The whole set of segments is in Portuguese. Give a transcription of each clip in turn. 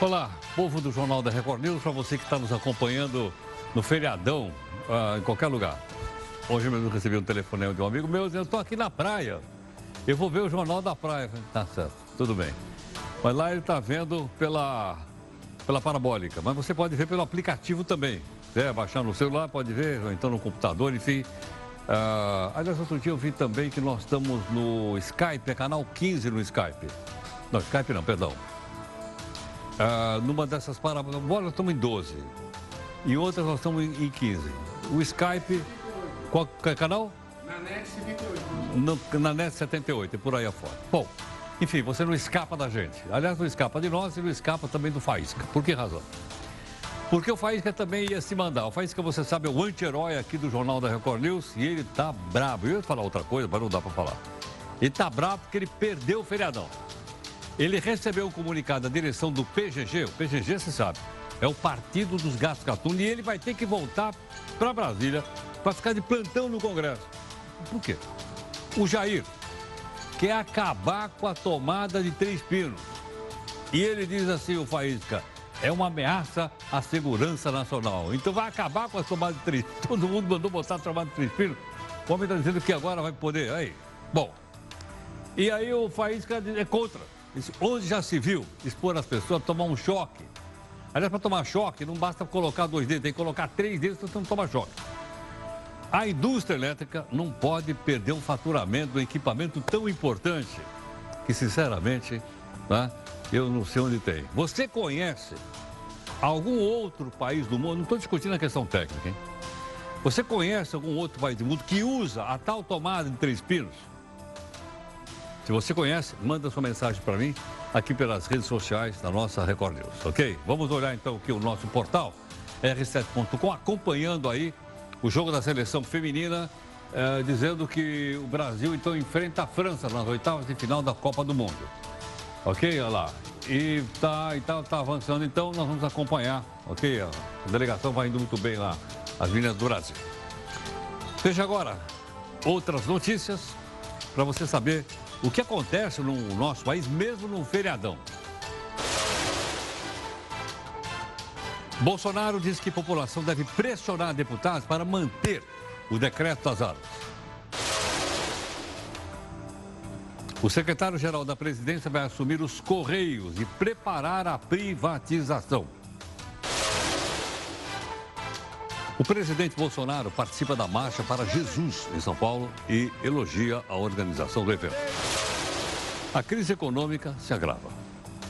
Olá, povo do Jornal da Record News, para você que está nos acompanhando no feriadão, uh, em qualquer lugar. Hoje mesmo recebi um telefonema de um amigo meu dizendo, estou aqui na praia, eu vou ver o Jornal da Praia. Tá certo, tudo bem. Mas lá ele está vendo pela, pela parabólica, mas você pode ver pelo aplicativo também. É, baixar no celular, pode ver, ou então no computador, enfim. Uh, aliás, outro dia eu vi também que nós estamos no Skype, é canal 15 no Skype. Não, Skype não, perdão. Ah, numa dessas parabólicas, nós estamos em 12. E outras nós estamos em 15. O Skype, qual é canal? Na NET 78. No, na NET 78, e por aí afora. Bom, enfim, você não escapa da gente. Aliás, não escapa de nós e não escapa também do Faísca. Por que razão? Porque o Faísca também ia se mandar. O Faísca, você sabe, é o anti-herói aqui do Jornal da Record News e ele tá brabo. Eu ia falar outra coisa, mas não dá para falar. Ele tá bravo porque ele perdeu o feriadão. Ele recebeu o comunicado da direção do PGG, o PGG, você sabe, é o Partido dos Gatos Catunda, e ele vai ter que voltar para Brasília para ficar de plantão no Congresso. Por quê? O Jair quer acabar com a tomada de Três Pinos. E ele diz assim, o Faísca, é uma ameaça à segurança nacional. Então vai acabar com a tomada de Três Todo mundo mandou botar a tomada de Três Pinos. O homem está dizendo que agora vai poder. Aí, bom. E aí o Faísca é contra. Onde já se viu expor as pessoas a tomar um choque. Aliás, para tomar choque, não basta colocar dois dedos, tem que colocar três dedos para você não tomar choque. A indústria elétrica não pode perder um faturamento do equipamento tão importante que, sinceramente, né, eu não sei onde tem. Você conhece algum outro país do mundo? Não estou discutindo a questão técnica, hein? Você conhece algum outro país do mundo que usa a tal tomada de três pinos? Se você conhece, manda sua mensagem para mim aqui pelas redes sociais da nossa Record News, ok? Vamos olhar então aqui o nosso portal r7.com, acompanhando aí o jogo da seleção feminina, eh, dizendo que o Brasil então enfrenta a França nas oitavas de final da Copa do Mundo. Ok? Olha lá. E tá, e tá, tá avançando, então nós vamos acompanhar, ok? A delegação vai indo muito bem lá, as meninas do Brasil. Veja agora outras notícias para você saber o que acontece no nosso país, mesmo num feriadão. Bolsonaro diz que a população deve pressionar deputados para manter o decreto das armas. O secretário-geral da presidência vai assumir os Correios e preparar a privatização. O presidente Bolsonaro participa da Marcha para Jesus em São Paulo e elogia a organização do evento. A crise econômica se agrava.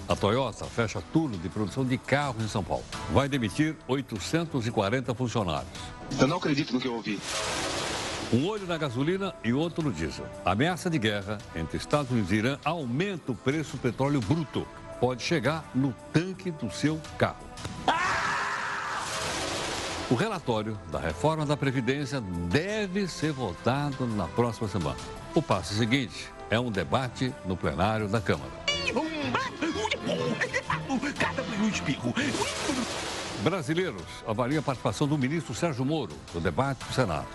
A Toyota fecha turno de produção de carros em São Paulo. Vai demitir 840 funcionários. Eu não acredito no que eu ouvi. Um olho na gasolina e outro no diesel. A ameaça de guerra entre Estados Unidos e Irã aumenta o preço do petróleo bruto. Pode chegar no tanque do seu carro. O relatório da reforma da Previdência deve ser votado na próxima semana. O passo seguinte é um debate no plenário da Câmara. Brasileiros avaliam a participação do ministro Sérgio Moro no debate do Senado.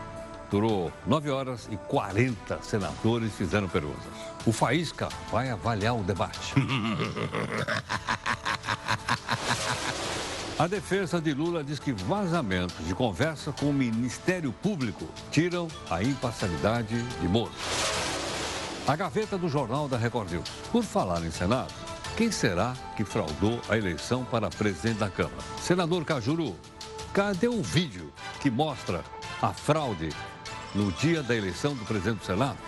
Durou 9 horas e 40 senadores fizeram perguntas. O Faísca vai avaliar o debate. A defesa de Lula diz que vazamentos de conversa com o Ministério Público tiram a imparcialidade de Moro. A gaveta do jornal da Record News. Por falar em Senado, quem será que fraudou a eleição para presidente da Câmara? Senador Cajuru, cadê o vídeo que mostra a fraude no dia da eleição do presidente do Senado?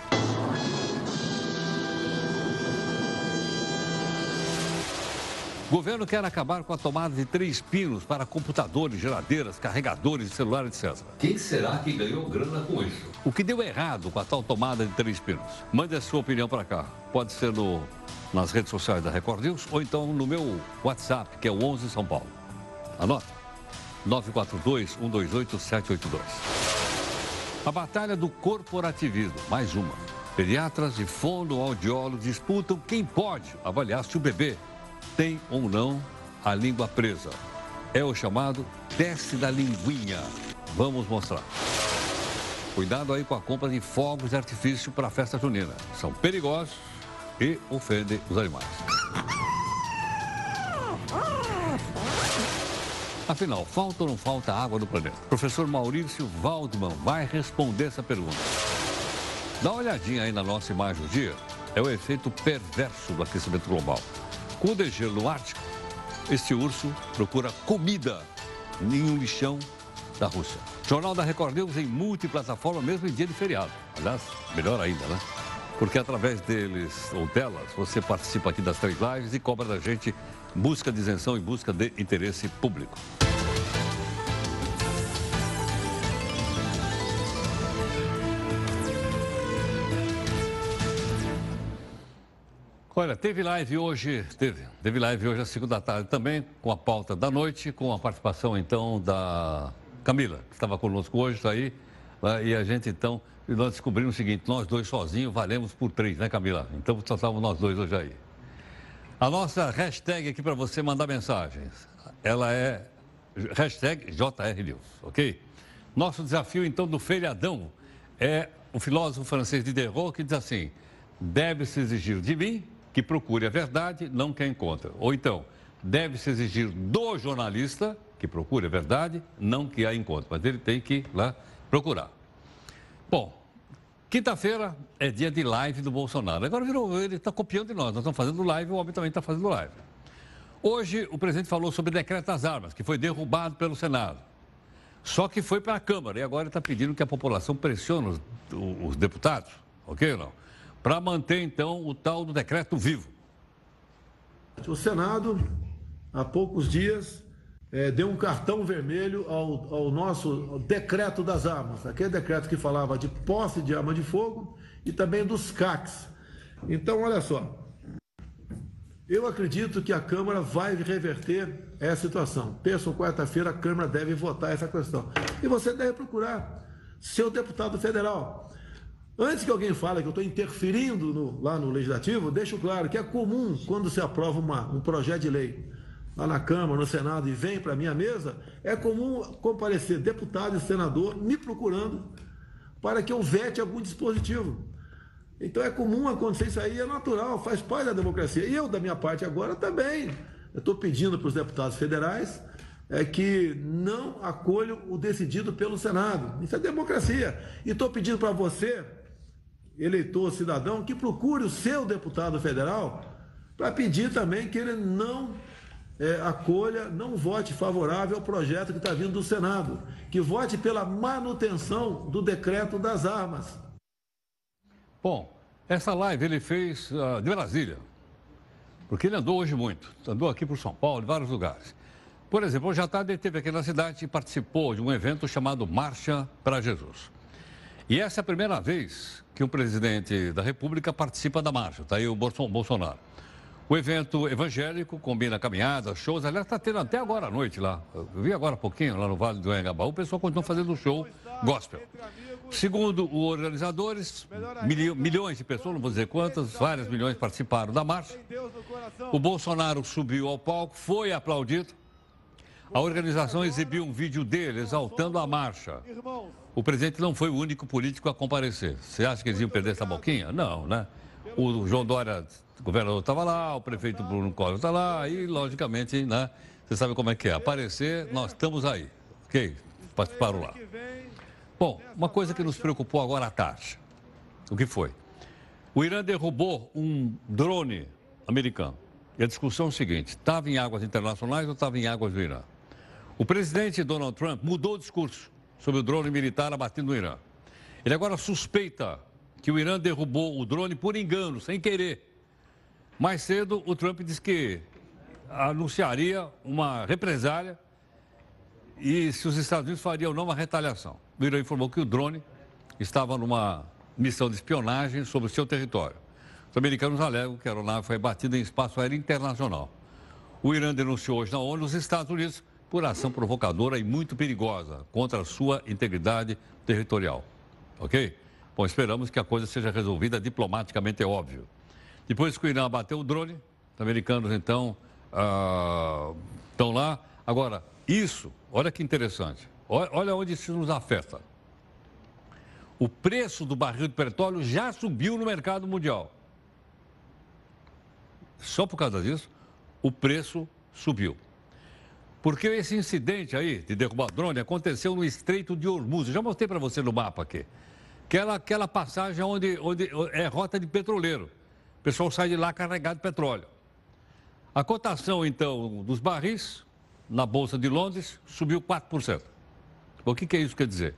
Governo quer acabar com a tomada de três pinos para computadores, geladeiras, carregadores de celular, etc. Quem será que ganhou grana com isso? O que deu errado com a tal tomada de três pinos? Mande a sua opinião para cá. Pode ser no, nas redes sociais da Record News ou então no meu WhatsApp, que é o 11 São Paulo. Anota. 942-128-782. A batalha do corporativismo, mais uma. Pediatras e fonoaudiólogos disputam quem pode avaliar se o bebê tem ou não a língua presa. É o chamado teste da linguinha. Vamos mostrar. Cuidado aí com a compra de fogos de artifício para a festa junina. São perigosos e ofendem os animais. Afinal, falta ou não falta água no planeta? Professor Maurício Waldman vai responder essa pergunta. Dá uma olhadinha aí na nossa imagem do dia. É o efeito perverso do aquecimento global. Com o degelo no Ártico, este urso procura comida em um lixão da Rússia. Jornal da Record News em multiplataforma, mesmo em dia de feriado. Aliás, melhor ainda, né? Porque através deles ou delas, você participa aqui das três lives e cobra da gente busca de isenção e busca de interesse público. Olha, teve live hoje, teve, teve live hoje às segunda tarde também, com a pauta da noite, com a participação então da Camila, que estava conosco hoje, está aí, né, e a gente então, nós descobrimos o seguinte, nós dois sozinhos valemos por três, né Camila? Então só estávamos nós dois hoje aí. A nossa hashtag aqui para você mandar mensagens, ela é hashtag JRNews, ok? Nosso desafio então do feriadão é o filósofo francês Diderot que diz assim, deve-se exigir de mim que procure a verdade, não que a encontre. Ou então, deve-se exigir do jornalista que procure a verdade, não que a encontre. Mas ele tem que ir lá procurar. Bom, quinta-feira é dia de live do Bolsonaro. Agora virou, ele está copiando de nós. Nós estamos fazendo live, o homem também está fazendo live. Hoje, o presidente falou sobre o decreto das armas, que foi derrubado pelo Senado. Só que foi para a Câmara e agora está pedindo que a população pressione os, os deputados, ok ou não? Para manter então o tal do decreto vivo. O Senado, há poucos dias, é, deu um cartão vermelho ao, ao nosso decreto das armas, aquele decreto que falava de posse de arma de fogo e também dos CACs. Então, olha só, eu acredito que a Câmara vai reverter essa situação. Terça ou quarta-feira a Câmara deve votar essa questão. E você deve procurar seu deputado federal. Antes que alguém fale que eu estou interferindo no, lá no Legislativo, deixo claro que é comum, quando se aprova uma, um projeto de lei lá na Câmara, no Senado e vem para a minha mesa, é comum comparecer deputado e senador me procurando para que eu vete algum dispositivo. Então é comum acontecer isso aí, é natural, faz parte da democracia. E eu, da minha parte agora, também. estou pedindo para os deputados federais é, que não acolham o decidido pelo Senado. Isso é democracia. E estou pedindo para você, eleitor, cidadão, que procure o seu deputado federal para pedir também que ele não é, acolha, não vote favorável ao projeto que está vindo do Senado, que vote pela manutenção do decreto das armas. Bom, essa live ele fez uh, de Brasília, porque ele andou hoje muito, andou aqui por São Paulo, em vários lugares. Por exemplo, hoje à tarde ele esteve aqui na cidade e participou de um evento chamado Marcha para Jesus. E essa é a primeira vez que o presidente da República participa da marcha. Está aí o Bolsonaro. O evento evangélico combina caminhadas, shows. Aliás, está tendo até agora à noite lá. Eu vi agora há pouquinho, lá no Vale do Engabaú, o pessoal continua fazendo show gospel. Segundo os organizadores, milhões de pessoas, não vou dizer quantas, várias milhões participaram da marcha. O Bolsonaro subiu ao palco, foi aplaudido. A organização exibiu um vídeo dele exaltando a marcha. O presidente não foi o único político a comparecer. Você acha que eles iam perder essa boquinha? Não, né? O João Dória, o governador, estava lá, o prefeito Bruno Covas está lá, e, logicamente, né? Você sabe como é que é. Aparecer, nós estamos aí. Ok? Participaram lá. Bom, uma coisa que nos preocupou agora à tarde. O que foi? O Irã derrubou um drone americano. E a discussão é o seguinte: estava em águas internacionais ou estava em águas do Irã? O presidente Donald Trump mudou o discurso sobre o drone militar abatido no Irã. Ele agora suspeita que o Irã derrubou o drone por engano, sem querer. Mais cedo, o Trump disse que anunciaria uma represália e se os Estados Unidos fariam ou não uma retaliação. O Irã informou que o drone estava numa missão de espionagem sobre o seu território. Os americanos alegam que a aeronave foi abatida em espaço aéreo internacional. O Irã denunciou hoje na ONU os Estados Unidos por ação provocadora e muito perigosa contra a sua integridade territorial. Ok? Bom, esperamos que a coisa seja resolvida diplomaticamente, é óbvio. Depois que o Irã bateu o drone, os americanos então ah, estão lá. Agora, isso, olha que interessante, olha onde isso nos afeta. O preço do barril de petróleo já subiu no mercado mundial. Só por causa disso, o preço subiu. Porque esse incidente aí de derrubar drone aconteceu no Estreito de Hormuz. Eu já mostrei para você no mapa aqui. Aquela, aquela passagem onde, onde é rota de petroleiro. O pessoal sai de lá carregado de petróleo. A cotação, então, dos barris na Bolsa de Londres subiu 4%. O que, que é isso quer dizer?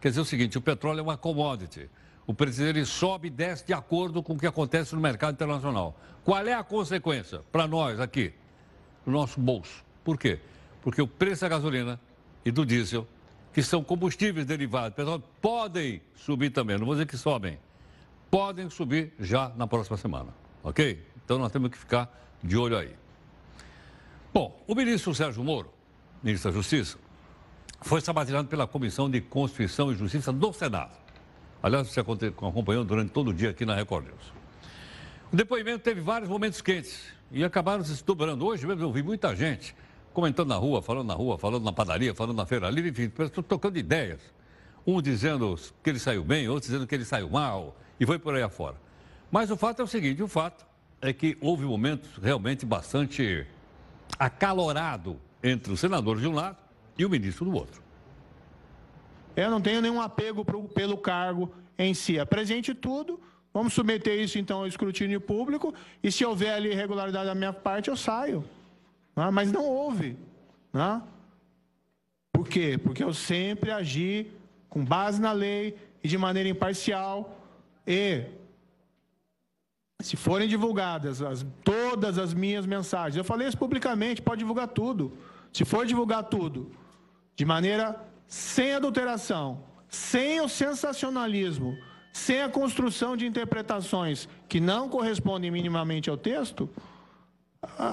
Quer dizer o seguinte, o petróleo é uma commodity. O preço dele sobe e desce de acordo com o que acontece no mercado internacional. Qual é a consequência para nós aqui? No nosso bolso. Por quê? Porque o preço da gasolina e do diesel, que são combustíveis derivados podem subir também. Não vou dizer que sobem. Podem subir já na próxima semana. Ok? Então nós temos que ficar de olho aí. Bom, o ministro Sérgio Moro, ministro da Justiça, foi sabatinado pela Comissão de Constituição e Justiça do Senado. Aliás, você acompanhou durante todo o dia aqui na Record News. O depoimento teve vários momentos quentes e acabaram se dobrando. Hoje mesmo eu vi muita gente comentando na rua, falando na rua, falando na padaria, falando na feira livre, enfim, tocando ideias. Um dizendo que ele saiu bem, outro dizendo que ele saiu mal e foi por aí afora. Mas o fato é o seguinte, o fato é que houve momentos realmente bastante acalorado entre o senador de um lado e o ministro do outro. Eu não tenho nenhum apego pro, pelo cargo em si. Apresente tudo, vamos submeter isso então ao escrutínio público e se houver ali irregularidade da minha parte, eu saio. Não, mas não houve. Não? Por quê? Porque eu sempre agi com base na lei e de maneira imparcial e se forem divulgadas as, todas as minhas mensagens, eu falei isso publicamente, pode divulgar tudo. Se for divulgar tudo de maneira sem adulteração, sem o sensacionalismo, sem a construção de interpretações que não correspondem minimamente ao texto,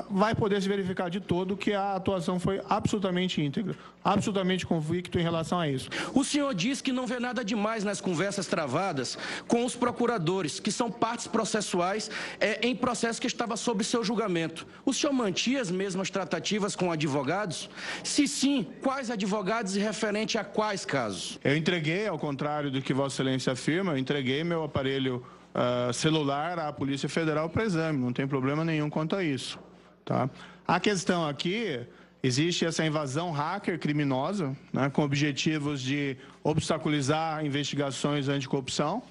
vai poder se verificar de todo que a atuação foi absolutamente íntegra, absolutamente convicto em relação a isso. O senhor diz que não vê nada demais nas conversas travadas com os procuradores, que são partes processuais é, em processo que estava sob seu julgamento. O senhor mantinha as mesmas tratativas com advogados? Se sim, quais advogados e referente a quais casos? Eu entreguei, ao contrário do que Vossa Excelência afirma, eu entreguei meu aparelho uh, celular à Polícia Federal para exame, não tem problema nenhum quanto a isso. Tá? A questão aqui, existe essa invasão hacker criminosa, né, com objetivos de obstaculizar investigações anticorrupção.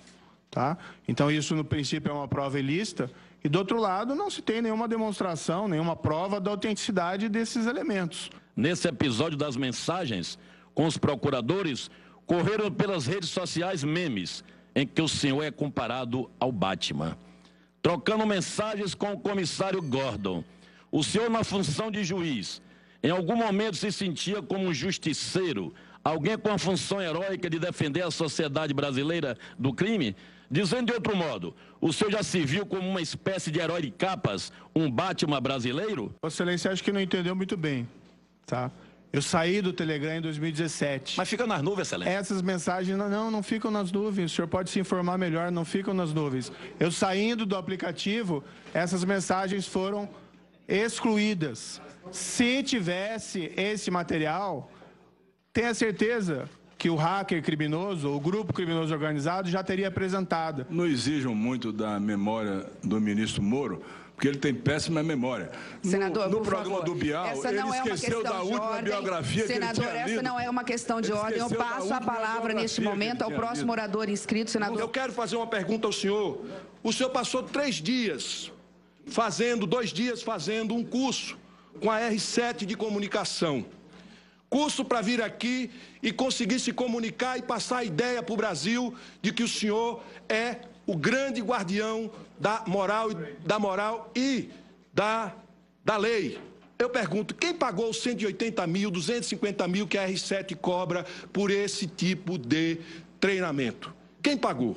Tá? Então, isso, no princípio, é uma prova ilícita. E, do outro lado, não se tem nenhuma demonstração, nenhuma prova da autenticidade desses elementos. Nesse episódio das mensagens com os procuradores, correram pelas redes sociais memes em que o senhor é comparado ao Batman. Trocando mensagens com o comissário Gordon. O senhor, na função de juiz, em algum momento se sentia como um justiceiro, alguém com a função heróica de defender a sociedade brasileira do crime? Dizendo de outro modo, o senhor já se viu como uma espécie de herói de capas, um Batman brasileiro? Vossa Excelência, acho que não entendeu muito bem, tá? Eu saí do Telegram em 2017. Mas fica nas nuvens, excelência. Essas mensagens, não, não, não ficam nas nuvens. O senhor pode se informar melhor, não ficam nas nuvens. Eu saindo do aplicativo, essas mensagens foram excluídas. Se tivesse esse material, tenha certeza que o hacker criminoso, o grupo criminoso organizado, já teria apresentado. Não exijam muito da memória do ministro Moro, porque ele tem péssima memória. Senador, no, no programa favor, do Bial, ele é esqueceu da última ordem. biografia senador, que ele tinha essa lido. não é uma questão de ele ordem. Eu passo a palavra neste momento ao próximo lido. orador inscrito, senador. Eu quero fazer uma pergunta ao senhor. O senhor passou três dias fazendo, dois dias fazendo um curso com a R7 de comunicação. Curso para vir aqui e conseguir se comunicar e passar a ideia para o Brasil de que o senhor é o grande guardião da moral, da moral e da, da lei. Eu pergunto, quem pagou os 180 mil, 250 mil que a R7 cobra por esse tipo de treinamento? Quem pagou?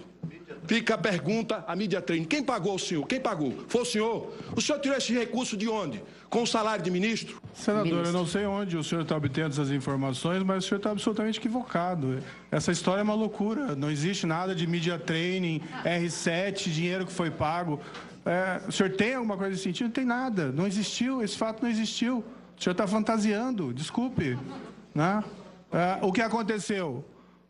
Fica a pergunta, a mídia treina. Quem pagou o senhor? Quem pagou? Foi o senhor? O senhor tirou esse recurso de onde? Com o salário de ministro? Senador, ministro. eu não sei onde o senhor está obtendo essas informações, mas o senhor está absolutamente equivocado. Essa história é uma loucura. Não existe nada de mídia training, R7, dinheiro que foi pago. É, o senhor tem alguma coisa nesse sentido? Não tem nada. Não existiu, esse fato não existiu. O senhor está fantasiando, desculpe. Né? É, o que aconteceu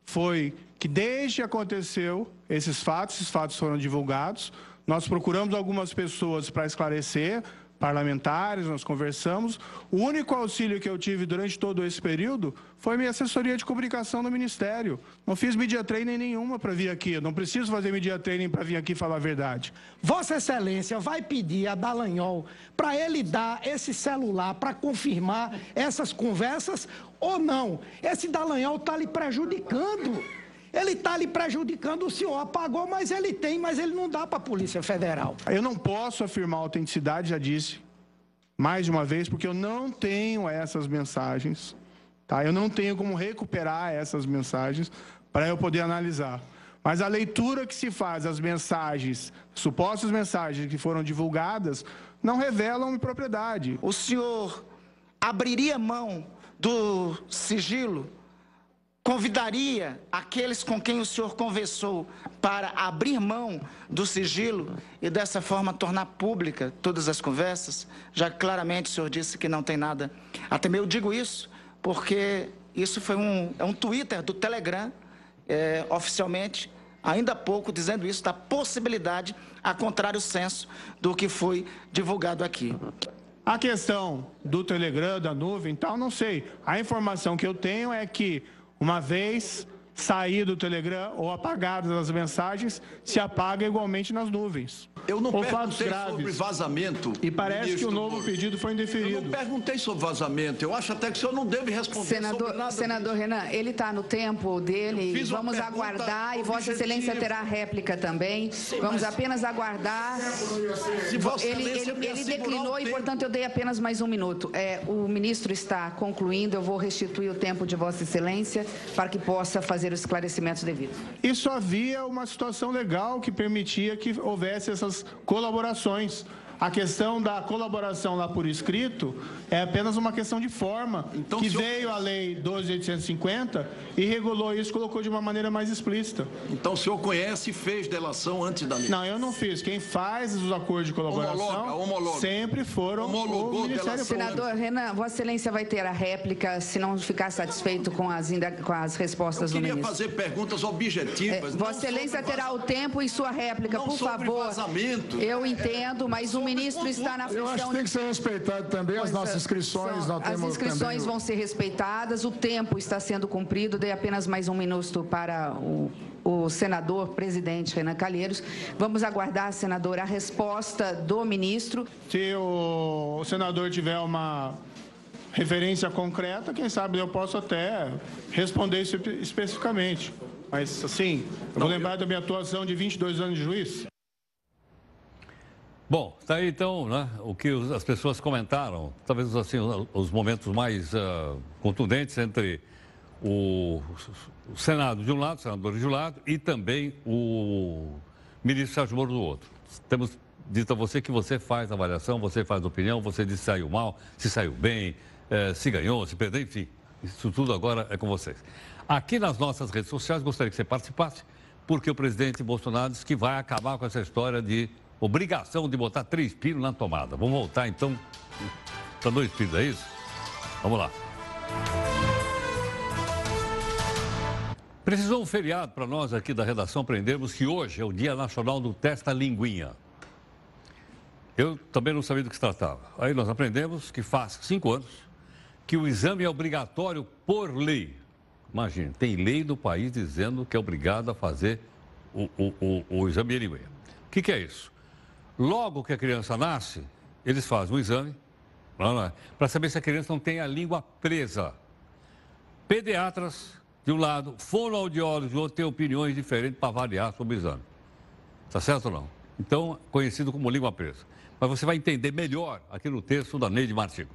foi que desde que aconteceu esses fatos, esses fatos foram divulgados, nós procuramos algumas pessoas para esclarecer, parlamentares, nós conversamos. O único auxílio que eu tive durante todo esse período foi minha assessoria de comunicação no Ministério. Não fiz media training nenhuma para vir aqui. Eu não preciso fazer media training para vir aqui falar a verdade. Vossa Excelência vai pedir a Dallagnol para ele dar esse celular para confirmar essas conversas ou não? Esse Dallagnol está lhe prejudicando. Ele está lhe prejudicando, o senhor apagou, mas ele tem, mas ele não dá para a Polícia Federal. Eu não posso afirmar autenticidade, já disse, mais de uma vez, porque eu não tenho essas mensagens, tá? Eu não tenho como recuperar essas mensagens para eu poder analisar. Mas a leitura que se faz das mensagens, supostas mensagens que foram divulgadas, não revelam propriedade. O senhor abriria mão do sigilo convidaria aqueles com quem o senhor conversou para abrir mão do sigilo e dessa forma tornar pública todas as conversas? Já claramente o senhor disse que não tem nada a temer. Eu digo isso porque isso foi um, é um Twitter do Telegram, é, oficialmente, ainda há pouco, dizendo isso, da possibilidade, a contrário senso do que foi divulgado aqui. A questão do Telegram, da nuvem, tal, não sei. A informação que eu tenho é que uma vez sair do Telegram ou apagadas as mensagens, se apaga igualmente nas nuvens. Eu não ou perguntei sobre vazamento. E parece que o novo Moro. pedido foi indeferido. Eu não perguntei sobre vazamento. Eu acho até que o senhor não deve responder senador, sobre nada Senador disso. Renan, ele está no tempo dele. Vamos aguardar e Vossa Excelência terá réplica também. Vamos apenas aguardar. Vossa Ele, ele, ele declinou e, portanto, eu dei apenas mais um minuto. É, o ministro está concluindo. Eu vou restituir o tempo de Vossa Excelência para que possa fazer os esclarecimentos devidos. Isso havia uma situação legal que permitia que houvesse essas colaborações. A questão da colaboração lá por escrito é apenas uma questão de forma, Então, que senhor- veio a Lei 12.850 e regulou isso, colocou de uma maneira mais explícita. Então o senhor conhece e fez delação antes da lei. Não, eu não fiz. Quem faz os acordos de colaboração Homologa, homologa. sempre foram Homologou o Ministério. Público. Senador Renan, Vossa Excelência vai ter a réplica se não ficar satisfeito com as, inda- com as Eu respostas do queria ministro. fazer perguntas É, objetivas. não Vossa Excelência terá o tempo em sua réplica, Não por favor. vazamento. Eu entendo, mas o ministro está na Eu acho função que tem que ser respeitado também as Pois nossas é, inscrições. são- nós as inscrições também vão ser respeitadas, o tempo está sendo cumprido. Dei apenas mais um minuto para o, o senador presidente Renan Calheiros. Vamos aguardar, senador, a resposta do ministro. Se o senador tiver uma referência concreta, quem sabe eu posso até responder isso especificamente. Mas, assim, eu vou lembrar da minha atuação de 22 anos de juiz. Bom, está aí então né, o que as pessoas comentaram, talvez assim, os- os momentos mais ah, contundentes entre o, o Senado de um lado, o senador de um lado, e também o ministro Sérgio Moro do outro. Temos dito a você que você faz avaliação, você faz opinião, você diz se saiu mal, se saiu bem, eh, se ganhou, se perdeu, enfim. Isso tudo agora é com vocês. Aqui nas nossas redes sociais, gostaria que você participasse, porque o presidente Bolsonaro disse que vai acabar com essa história de obrigação de botar três pinos na tomada. Vamos voltar então para dois pinos, é isso? Vamos lá. Precisou um feriado para nós aqui da redação aprendermos que hoje é o Dia Nacional do Testa Linguinha. Eu também não sabia do que se tratava. Aí nós aprendemos que faz cinco anos que o exame é obrigatório por lei. Imagina, tem lei do país dizendo que é obrigado a fazer o, o, o, o exame de linguinha. O que, que é isso? Logo que a criança nasce, eles fazem um exame para saber se a criança não tem a língua presa. Pediatras, de um lado, fonoaudiólogos, de outro, têm opiniões diferentes para avaliar sobre o exame. Tá certo ou não? Então, conhecido como língua presa. Mas você vai entender melhor aqui no texto da Neide Martigo.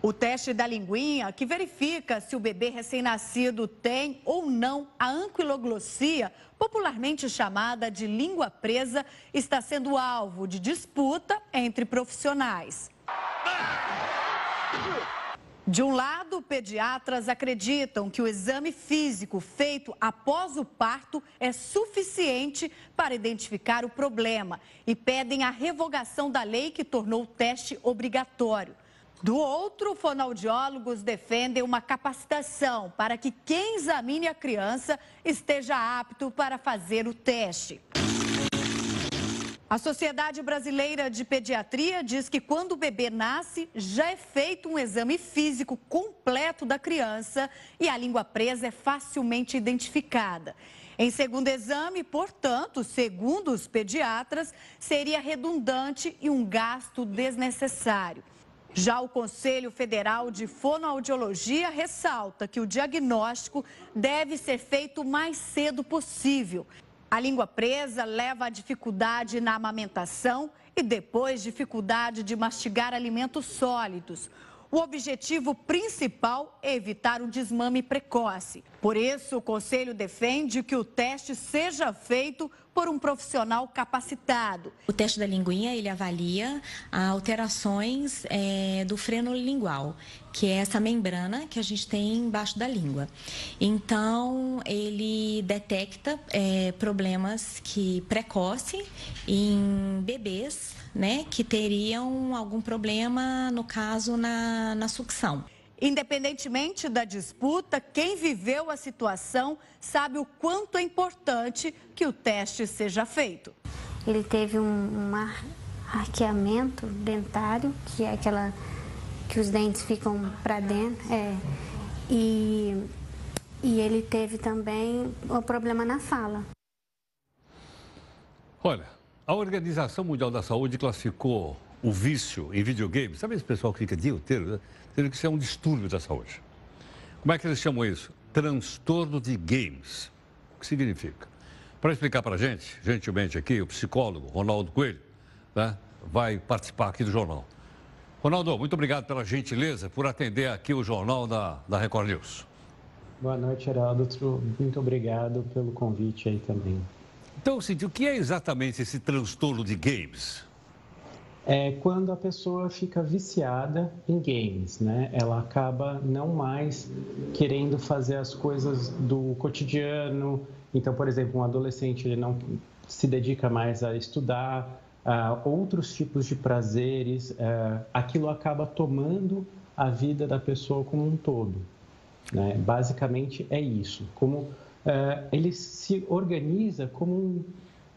O teste da linguinha, que verifica se o bebê recém-nascido tem ou não a anquiloglossia, popularmente chamada de língua presa, está sendo alvo de disputa entre profissionais. De um lado, pediatras acreditam que o exame físico feito após o parto é suficiente para identificar o problema e pedem a revogação da lei que tornou o teste obrigatório. Do outro, fonoaudiólogos defendem uma capacitação para que quem examine a criança esteja apto para fazer o teste. A Sociedade Brasileira de Pediatria diz que quando o bebê nasce, já é feito um exame físico completo da criança e a língua presa é facilmente identificada. Em segundo exame, portanto, segundo os pediatras, seria redundante e um gasto desnecessário. Já o Conselho Federal de Fonoaudiologia ressalta que o diagnóstico deve ser feito o mais cedo possível. A língua presa leva a dificuldade na amamentação e depois dificuldade de mastigar alimentos sólidos. O objetivo principal é evitar o desmame precoce. Por isso, o Conselho defende que o teste seja feito por um profissional capacitado. O teste da linguinha ele avalia alterações é, do freno lingual, que é essa membrana que a gente tem embaixo da língua. Então ele detecta é, problemas que precoce em bebês né, que teriam algum problema, no caso, na, na sucção. Independentemente da disputa, quem viveu a situação sabe o quanto é importante que o teste seja feito. Ele teve um, um arqueamento dentário, que é aquela que os dentes ficam para dentro, é, e, e ele teve também o problema na fala. Olha, a Organização Mundial da Saúde classificou o vício em videogame. Sabe esse pessoal que fica o dia inteiro, né? Dizendo que é um distúrbio da saúde. Como é que eles chamam isso? Transtorno de games. O que significa? Para explicar para a gente, gentilmente aqui, o psicólogo Ronaldo Coelho né, vai participar aqui do jornal. Ronaldo, muito obrigado pela gentileza por atender aqui o jornal da, da Record News. Boa noite, Heraldo. Muito obrigado pelo convite aí também. Então, Cintia, o que é exatamente esse transtorno de games? É quando a pessoa fica viciada em games, né? Ela acaba não mais querendo fazer as coisas do cotidiano. Então, por exemplo, um adolescente ele não se dedica mais a estudar, a outros tipos de prazeres. É, aquilo acaba tomando a vida da pessoa como um todo. Né? Basicamente é isso. Como é, ele se organiza como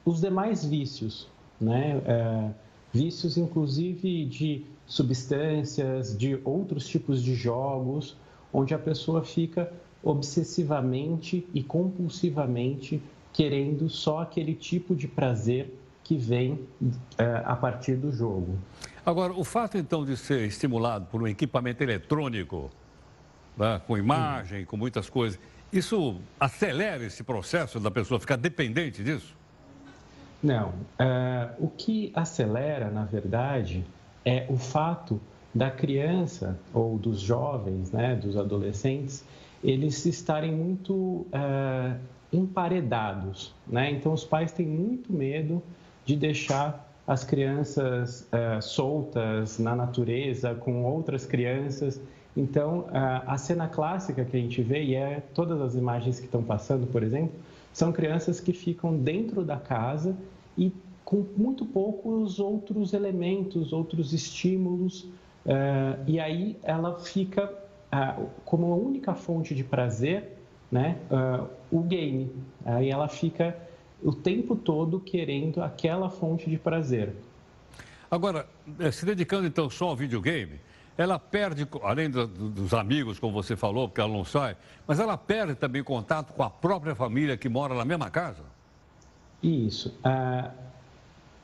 os demais vícios, né? Vícios inclusive de substâncias, de outros tipos de jogos, onde a pessoa fica obsessivamente e compulsivamente querendo só aquele tipo de prazer que vem é, a partir do jogo. Agora, o fato então de ser estimulado por um equipamento eletrônico, né, com imagem, com muitas coisas, isso acelera esse processo da pessoa ficar dependente disso? Não. Uh, o que acelera, na verdade, é o fato da criança ou dos jovens, né, dos adolescentes, eles estarem muito uh, emparedados. Né? Então, os pais têm muito medo de deixar as crianças uh, soltas na natureza com outras crianças então, a cena clássica que a gente vê, e é todas as imagens que estão passando, por exemplo, são crianças que ficam dentro da casa e com muito poucos outros elementos, outros estímulos, eh, e aí ela fica como a única fonte de prazer, né, eh, o game. Aí ela fica o tempo todo querendo aquela fonte de prazer. Agora, eh, se dedicando então só ao videogame, ela perde, além do, dos amigos, como você falou, porque ela não sai, mas ela perde também contato com a própria família que mora na mesma casa? Isso. Ah,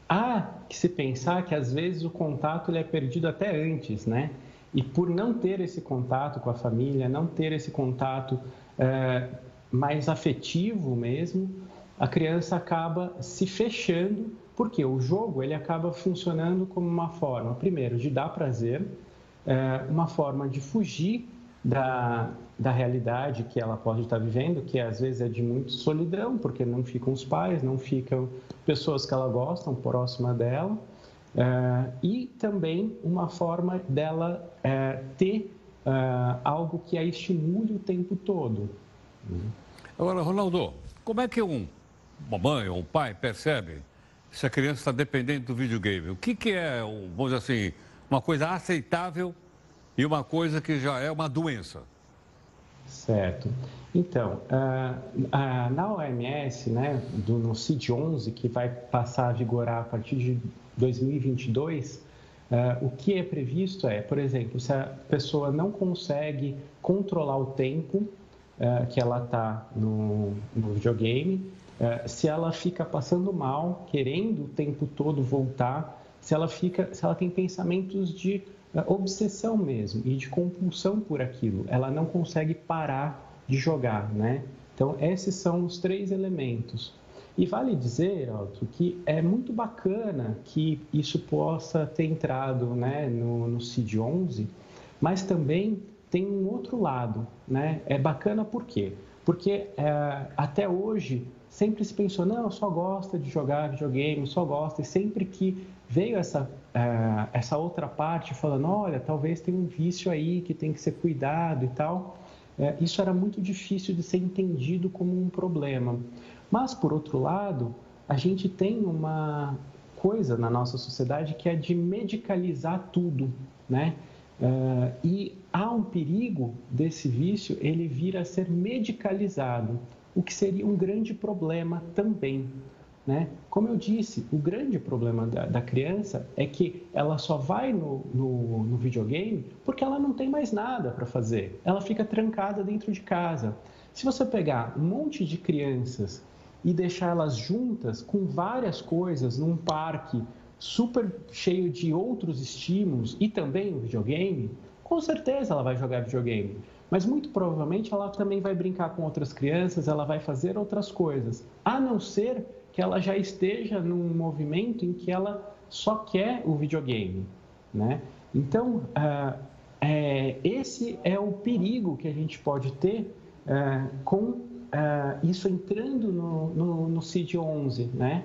há que se pensar que às vezes o contato ele é perdido até antes, né? E por não ter esse contato com a família, não ter esse contato é, mais afetivo mesmo, a criança acaba se fechando, porque o jogo ele acaba funcionando como uma forma, primeiro, de dar prazer, é, uma forma de fugir da, da realidade que ela pode estar vivendo, que às vezes é de muito solidão, porque não ficam os pais, não ficam pessoas que ela gosta próxima dela, é, e também uma forma dela é, ter é, algo que a estimule o tempo todo. Agora, Ronaldo, como é que um, uma mãe ou um pai percebe se a criança está dependente do videogame? O que, que é, vamos dizer assim, uma coisa aceitável e uma coisa que já é uma doença? Certo. Então, uh, uh, na OMS, né, do, no CID-11, que vai passar a vigorar a partir de 2022, uh, o que é previsto é, por exemplo, se a pessoa não consegue controlar o tempo que ela está no, no, videogame, se ela fica passando mal, querendo o tempo todo voltar, se ela fica, se ela tem pensamentos de obsessão mesmo e de compulsão por aquilo, ela não consegue parar de jogar, né? Então, esses são os três elementos. E vale dizer, Otto, que é muito bacana que isso possa ter entrado né, no, no CID-11, mas também tem um outro lado, né? É bacana por quê? Porque é, até hoje sempre se pensou, não, só gosta de jogar videogame, só gosta, e sempre que veio essa, é, essa outra parte falando, olha, talvez tenha um vício aí que tem que ser cuidado e tal, é, isso era muito difícil de ser entendido como um problema. Mas, por outro lado, a gente tem uma coisa na nossa sociedade que é de medicalizar tudo, né? É, e há um perigo desse vício ele vir a ser medicalizado, o que seria um grande problema também. Né? Como eu disse, o grande problema da, da criança é que ela só vai no, no, no videogame porque ela não tem mais nada para fazer. Ela fica trancada dentro de casa. Se você pegar um monte de crianças e deixar elas juntas com várias coisas num parque super cheio de outros estímulos e também no videogame, com certeza ela vai jogar videogame. Mas muito provavelmente ela também vai brincar com outras crianças, ela vai fazer outras coisas, a não ser que ela já esteja num movimento em que ela só quer o videogame, né? Então, uh, é, esse é o perigo que a gente pode ter uh, com uh, isso entrando no, no, no CID-11, né?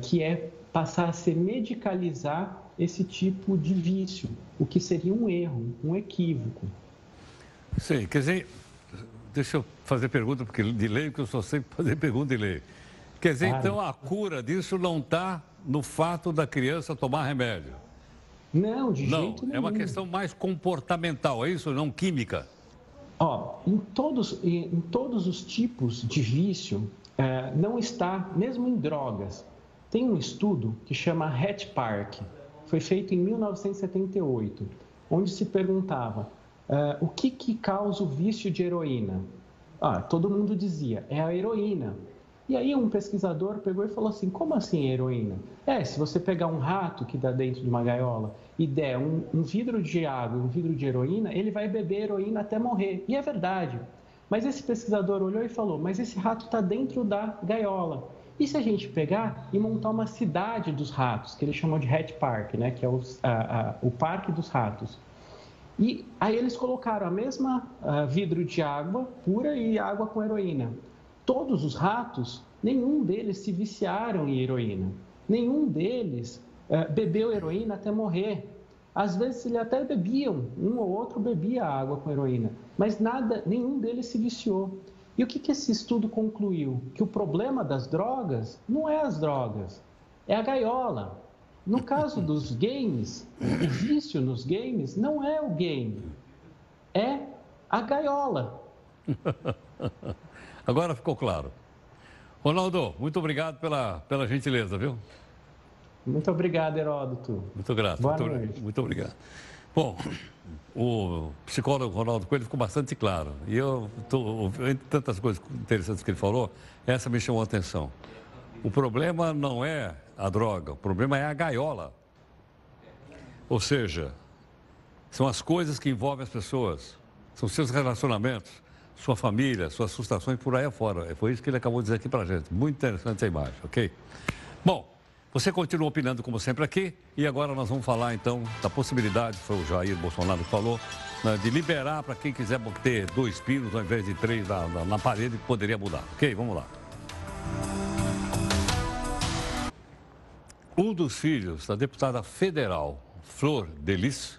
que é passar a se medicalizar esse tipo de vício, o que seria um erro, um equívoco. Sim, quer dizer, deixa eu fazer pergunta, porque de lei, porque eu só sei fazer pergunta de lei. Quer dizer, claro. então a cura disso não está no fato da criança tomar remédio? Não, de não, jeito nenhum. É uma questão mais comportamental, é isso, não química? Ó, em todos, em todos os tipos de vício, é, não está, mesmo em drogas. Tem um estudo que chama Hatch Park, foi feito em 1978, onde se perguntava é, o que, que causa o vício de heroína. Ah, todo mundo dizia, é a heroína. E aí um pesquisador pegou e falou assim, como assim heroína? É, se você pegar um rato que está dentro de uma gaiola e der um, um vidro de água, um vidro de heroína, ele vai beber heroína até morrer. E é verdade. Mas esse pesquisador olhou e falou, mas esse rato está dentro da gaiola. E se a gente pegar e montar uma cidade dos ratos, que eles chamam de Hat Park, né, que é o, a, a, o parque dos ratos. E aí eles colocaram a mesma uh, vidro de água pura e água com heroína todos os ratos, nenhum deles se viciaram em heroína. Nenhum deles uh, bebeu heroína até morrer. Às vezes eles até bebiam, um ou outro bebia água com heroína, mas nada, nenhum deles se viciou. E o que, que esse estudo concluiu? Que o problema das drogas não é as drogas, é a gaiola. No caso dos games, o vício nos games não é o game, é a gaiola. Agora ficou claro. Ronaldo, muito obrigado pela, pela gentileza, viu? Muito obrigado, Heródoto. Muito grato. Boa muito, noite. muito obrigado. Bom, o psicólogo Ronaldo Coelho ficou bastante claro. E eu, tô, entre tantas coisas interessantes que ele falou, essa me chamou a atenção. O problema não é a droga, o problema é a gaiola. Ou seja, são as coisas que envolvem as pessoas, são seus relacionamentos, sua família, suas frustrações por aí afora. Foi isso que ele acabou de dizer aqui para a gente. Muito interessante a imagem, ok? Bom, você continua opinando como sempre aqui e agora nós vamos falar então da possibilidade, foi o Jair Bolsonaro que falou, né, de liberar para quem quiser ter dois pinos ao invés de três na, na, na parede, poderia mudar. Ok, vamos lá. Um dos filhos da deputada federal Flor Delis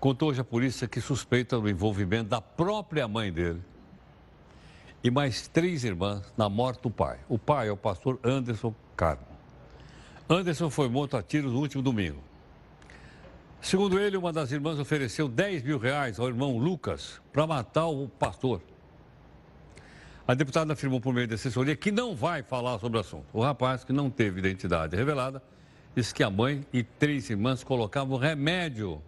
contou hoje à polícia que suspeita do envolvimento da própria mãe dele e mais três irmãs na morte do pai. O pai é o pastor Anderson Carmo. Anderson foi morto a tiros no último domingo. Segundo ele, uma das irmãs ofereceu 10 mil reais ao irmão Lucas para matar o pastor. A deputada afirmou por meio da assessoria que não vai falar sobre o assunto. O rapaz, que não teve identidade revelada, disse que a mãe e três irmãs colocavam remédio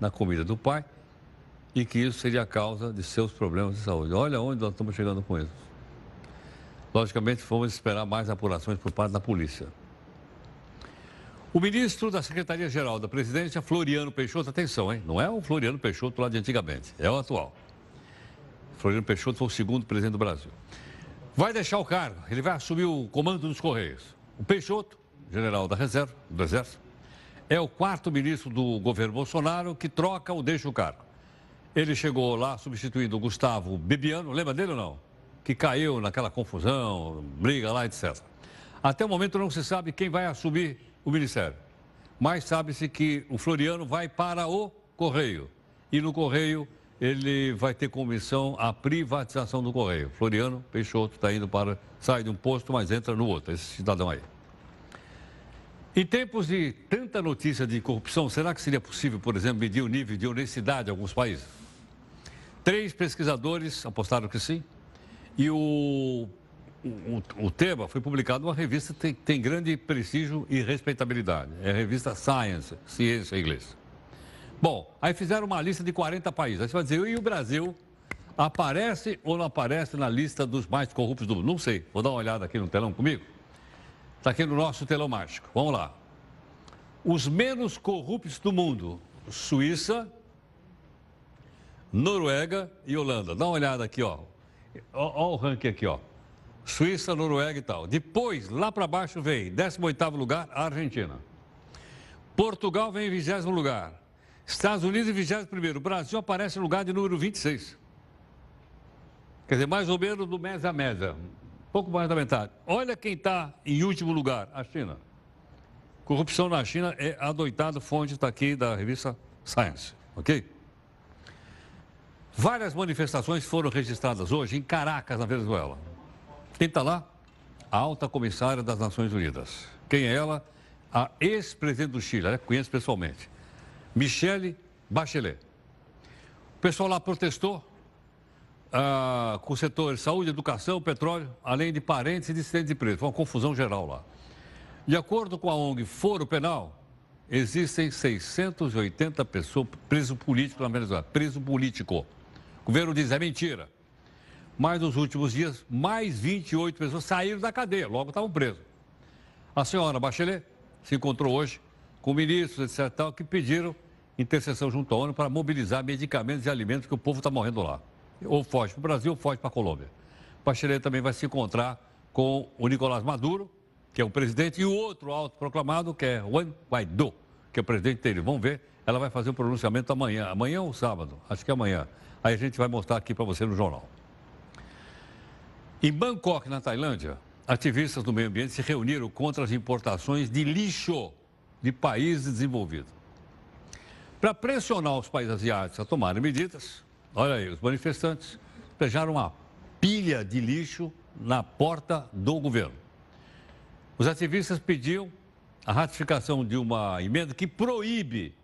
na comida do pai e que isso seria a causa de seus problemas de saúde. Olha onde nós estamos chegando com isso. Logicamente, fomos esperar mais apurações por parte da polícia. O ministro da Secretaria-Geral da Presidência, Floriano Peixoto, atenção, hein? Não é o Floriano Peixoto lá de antigamente, é o atual. Floriano Peixoto foi o segundo presidente do Brasil. Vai deixar o cargo, ele vai assumir o comando dos Correios. O Peixoto, general da Reserva, do Exército, é o quarto ministro do governo Bolsonaro que troca ou deixa o cargo. Ele chegou lá substituindo o Gustavo Bibiano, lembra dele ou não? Que caiu naquela confusão, briga lá, etc. Até o momento não se sabe quem vai assumir o ministério. Mas sabe-se que o Floriano vai para o Correio. E no Correio ele vai ter como missão a privatização do Correio. Floriano Peixoto está indo para. sai de um posto, mas entra no outro, esse cidadão aí. Em tempos de tanta notícia de corrupção, será que seria possível, por exemplo, medir o nível de honestidade em alguns países? Três pesquisadores apostaram que sim. E o, o, o tema foi publicado numa revista que tem, tem grande prestígio e respeitabilidade. É a revista Science, Ciência em inglês. Bom, aí fizeram uma lista de 40 países. Aí você vai dizer, e o Brasil aparece ou não aparece na lista dos mais corruptos do mundo? Não sei. Vou dar uma olhada aqui no telão comigo. Está aqui no nosso telão mágico. Vamos lá. Os menos corruptos do mundo: Suíça, Noruega e Holanda. Dá uma olhada aqui, ó. Olha o ranking aqui, ó. Suíça, Noruega e tal. Depois, lá para baixo vem, 18º lugar, a Argentina. Portugal vem em 20 lugar. Estados Unidos em 21º. O Brasil aparece no lugar de número 26. Quer dizer, mais ou menos do mês a mesa. Pouco mais da metade. Olha quem está em último lugar, a China. Corrupção na China é adoitado, fonte está aqui da revista Science, ok? Várias manifestações foram registradas hoje em Caracas, na Venezuela. Quem está lá? A alta comissária das Nações Unidas. Quem é ela? A ex-presidente do Chile, ela conheço pessoalmente. Michele Bachelet. O pessoal lá protestou ah, com o setor saúde, educação, petróleo, além de parentes e dissidentes de presos. Foi uma confusão geral lá. De acordo com a ONG Foro Penal, existem 680 pessoas presos políticos na Venezuela. Preso político. O governo diz é mentira. Mas nos últimos dias, mais 28 pessoas saíram da cadeia, logo estavam presos. A senhora Bachelet se encontrou hoje com ministros, etc., tal, que pediram intercessão junto à ONU para mobilizar medicamentos e alimentos que o povo está morrendo lá. Ou foge para o Brasil ou foge para a Colômbia. Bachelet também vai se encontrar com o Nicolás Maduro, que é o presidente, e o outro autoproclamado, que é Juan Guaidó, que é o presidente dele. Vamos ver, ela vai fazer o um pronunciamento amanhã. Amanhã ou sábado? Acho que é amanhã. Aí a gente vai mostrar aqui para você no jornal. Em Bangkok, na Tailândia, ativistas do meio ambiente se reuniram contra as importações de lixo de países desenvolvidos. Para pressionar os países asiáticos a tomarem medidas, olha aí, os manifestantes despejaram uma pilha de lixo na porta do governo. Os ativistas pediam a ratificação de uma emenda que proíbe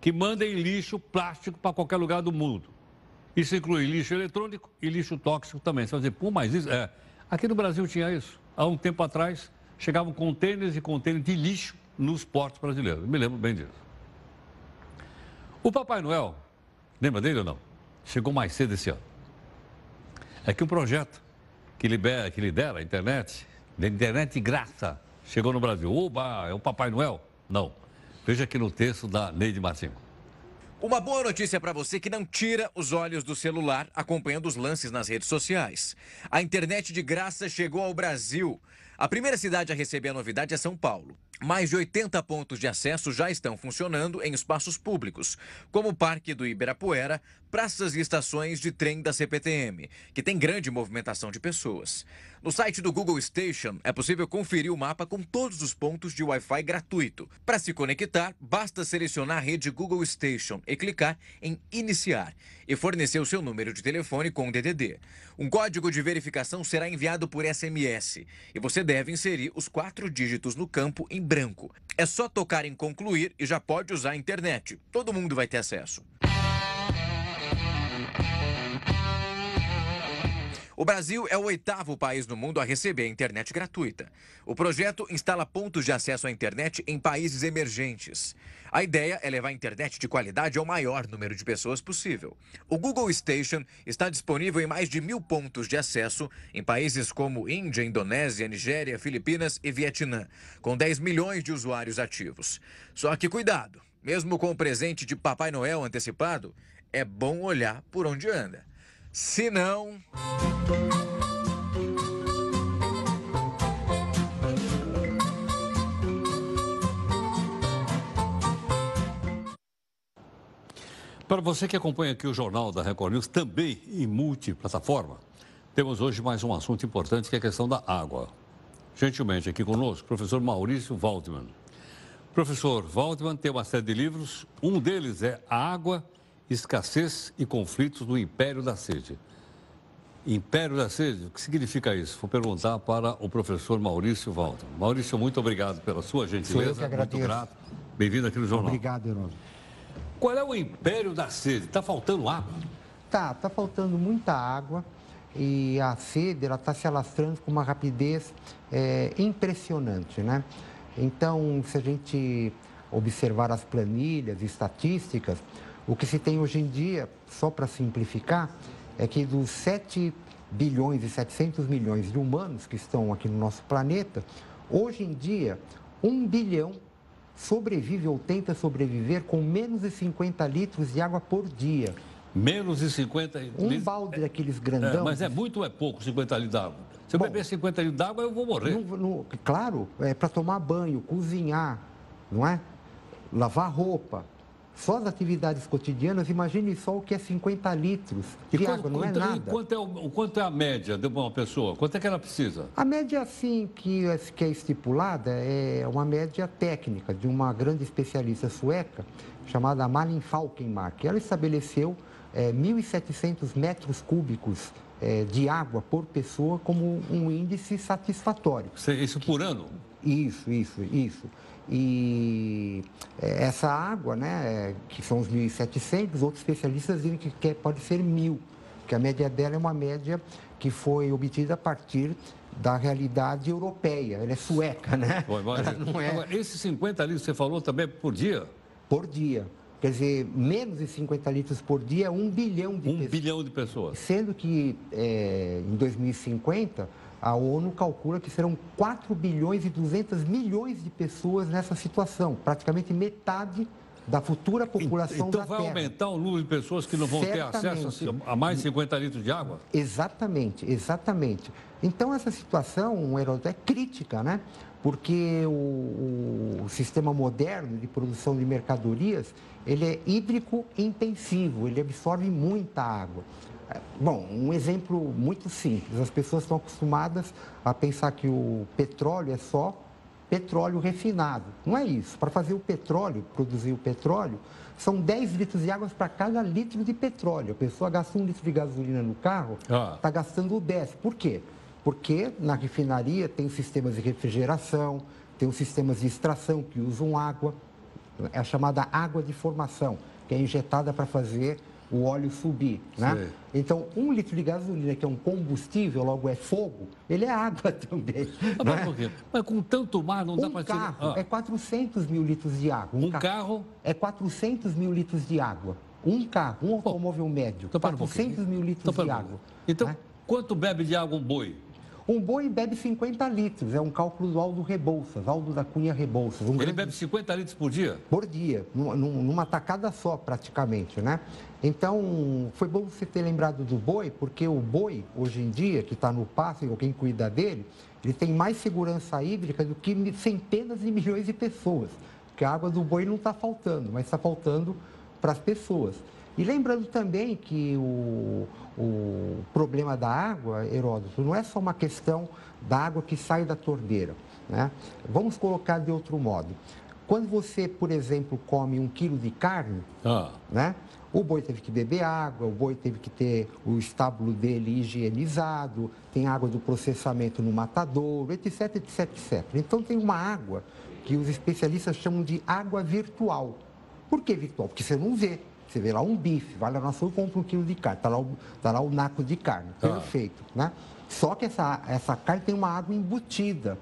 que mandem lixo plástico para qualquer lugar do mundo. Isso inclui lixo eletrônico e lixo tóxico também. Você vai dizer, pô, mas isso. É. Aqui no Brasil tinha isso. Há um tempo atrás, chegavam contêineres e contêineres de lixo nos portos brasileiros. Me lembro bem disso. O Papai Noel, lembra dele ou não? Chegou mais cedo esse ano. É que um projeto que, libera, que lidera a internet, da internet de graça, chegou no Brasil. Oba, é o Papai Noel? Não. Veja aqui no texto da Neide Martins. Uma boa notícia para você que não tira os olhos do celular acompanhando os lances nas redes sociais. A internet de graça chegou ao Brasil. A primeira cidade a receber a novidade é São Paulo. Mais de 80 pontos de acesso já estão funcionando em espaços públicos, como o Parque do Ibirapuera, praças e estações de trem da CPTM, que tem grande movimentação de pessoas. No site do Google Station é possível conferir o mapa com todos os pontos de Wi-Fi gratuito. Para se conectar, basta selecionar a rede Google Station e clicar em Iniciar e fornecer o seu número de telefone com DDD. Um código de verificação será enviado por SMS e você deve inserir os quatro dígitos no campo em branco. É só tocar em Concluir e já pode usar a internet. Todo mundo vai ter acesso. O Brasil é o oitavo país no mundo a receber internet gratuita. O projeto instala pontos de acesso à internet em países emergentes. A ideia é levar a internet de qualidade ao maior número de pessoas possível. O Google Station está disponível em mais de mil pontos de acesso em países como Índia, Indonésia, Nigéria, Filipinas e Vietnã, com 10 milhões de usuários ativos. Só que cuidado, mesmo com o presente de Papai Noel antecipado, é bom olhar por onde anda. Se não. Para você que acompanha aqui o Jornal da Record News, também em multiplataforma, temos hoje mais um assunto importante que é a questão da água. Gentilmente aqui conosco, professor Maurício Waldman. Professor Waldman tem uma série de livros, um deles é A Água, Escassez e Conflitos do Império da Sede. Império da Sede, o que significa isso? Vou perguntar para o professor Maurício Waldman. Maurício, muito obrigado pela sua gentileza. Sou eu que agradeço. Muito grato. Bem-vindo aqui no Jornal. Obrigado, Herói. Qual é o império da sede? Está faltando água? Tá, está faltando muita água e a sede está se alastrando com uma rapidez é, impressionante, né? Então, se a gente observar as planilhas, estatísticas, o que se tem hoje em dia, só para simplificar, é que dos 7 bilhões e 700 milhões de humanos que estão aqui no nosso planeta, hoje em dia, 1 bilhão sobrevive ou tenta sobreviver com menos de 50 litros de água por dia. Menos de 50 Um litros? balde daqueles grandão. É, mas é muito ou é pouco 50 litros d'água? Se eu beber 50 litros d'água, eu vou morrer. No- no- claro, é para tomar banho, cozinhar, não é? Lavar roupa. Só as atividades cotidianas, imagine só o que é 50 litros E de quanto, água, não é então, e nada. Quanto é, o, o quanto é a média de uma pessoa? Quanto é que ela precisa? A média, assim, que é, que é estipulada é uma média técnica de uma grande especialista sueca chamada Malin Falkenmark. Ela estabeleceu é, 1.700 metros cúbicos é, de água por pessoa como um índice satisfatório. Isso por ano? Isso, isso, isso. E é, essa água, né, é, que são os 1.700, outros especialistas dizem que quer- pode ser mil, que a média dela é uma média que foi obtida a partir da realidade europeia. Ela é sueca, né? Não é Agora, esses 50 litros que você falou também é por dia? por dia. Quer dizer, menos de 50 litros por dia é um bilhão de Um pessoas. bilhão de pessoas. Sendo que é, em 2050 a ONU calcula que serão 4 bilhões e 200 milhões de pessoas nessa situação, praticamente metade da futura população Então da vai Terra. aumentar o número de pessoas que não vão ter acesso Certamente. a mais de 50 litros de água? Exatamente, exatamente. Então essa situação, Heródoto, é crítica, né? Porque o, o sistema moderno de produção de mercadorias, ele é hídrico intensivo, ele absorve muita água. Bom, um exemplo muito simples. As pessoas estão acostumadas a pensar que o petróleo é só petróleo refinado. Não é isso. Para fazer o petróleo, produzir o petróleo, são 10 litros de água para cada litro de petróleo. A pessoa gasta um litro de gasolina no carro, está Ah. gastando 10. Por quê? Porque na refinaria tem sistemas de refrigeração, tem os sistemas de extração que usam água, é a chamada água de formação, que é injetada para fazer o óleo subir. Né? Então, um litro de gasolina, que é um combustível, logo é fogo, ele é água também. Ah, mas é? por quê? Mas com tanto mar não dá Um para carro Ah. é 400 mil litros de água. Um carro? É 400 mil litros de água. Um carro, um automóvel médio, Então, pera um 400 mil litros Então, de um água. Então, quanto bebe de água um boi? Um boi bebe 50 litros, é um cálculo do Aldo Rebouças, Aldo da Cunha Rebouças. Um Ele grande- bebe 50 litros por dia? por dia, num- num- numa tacada só praticamente, né? Então, foi bom você ter lembrado do boi, porque o boi, hoje em dia, que está no pasto e quem cuida dele, ele tem mais segurança hídrica do que centenas de milhões de pessoas. Porque a água do boi não está faltando, mas está faltando para as pessoas. E lembrando também que o, o problema da água, Heródoto, não é só uma questão da água que sai da torneira. Né? Vamos colocar de outro modo. Quando você, por exemplo, come um quilo de carne, Ah. né? O boi teve que beber água, o boi teve que ter o estábulo dele higienizado, tem água do processamento no matadouro, etc, etc, etc. Então tem uma água que os especialistas chamam de água virtual. Por que virtual? Porque você não vê. Você vê lá um bife, vai lá no açougue e compra um quilo de carne, está lá, o- tá lá o naco de carne, Ah. perfeito. Né? Só que essa, essa carne tem uma água embutida.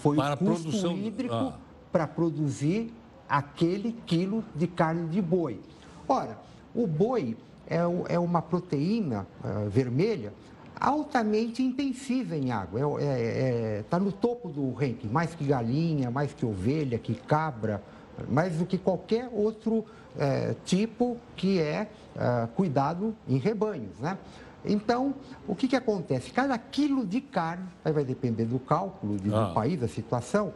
Foi Para o custo produção- hídrico ah. para produzir aquele quilo de carne de boi. Ora, o boi é, é uma proteína ah, vermelha altamente intensiva em água. Está é, tá no topo do ranking, mais que galinha, mais que ovelha, que cabra, mais do que qualquer outro eh, tipo que é ah, cuidado em rebanhos. Né? Então, o que, que acontece? Cada quilo de carne, aí vai depender do cálculo de- Ah. do país, da situação,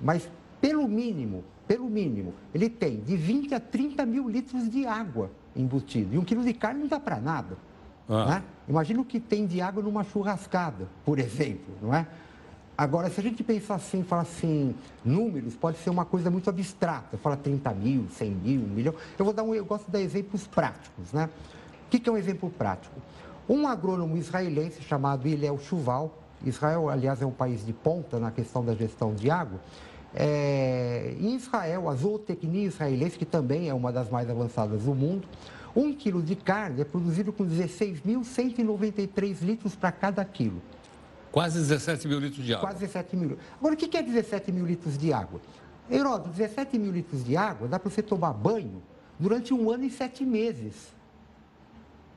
mas pelo mínimo, pelo mínimo, ele tem de 20 a 30 mil litros de água embutido. E um quilo de carne não dá para nada. Ah. Né? Imagina o que tem de água numa churrascada, por exemplo, não é? Agora, se a gente pensar assim, falar assim, números, pode ser uma coisa muito abstrata. Fala 30 mil, 100 mil, 1 milhão. Eu vou dar um, eu gosto de dar exemplos práticos, né? O que, que é um exemplo prático? Um agrônomo israelense chamado Hillel Chuval, Israel, aliás, é um país de ponta na questão da gestão de água. É, em Israel, a zootecnia israelense, que também é uma das mais avançadas do mundo, um quilo de carne é produzido com 16.193 litros para cada quilo. Quase 17 mil litros de água. Quase 17 mil. Agora, o que é 17 mil litros de água? Heródoto, 17 mil litros de água dá para você tomar banho durante um ano e sete meses.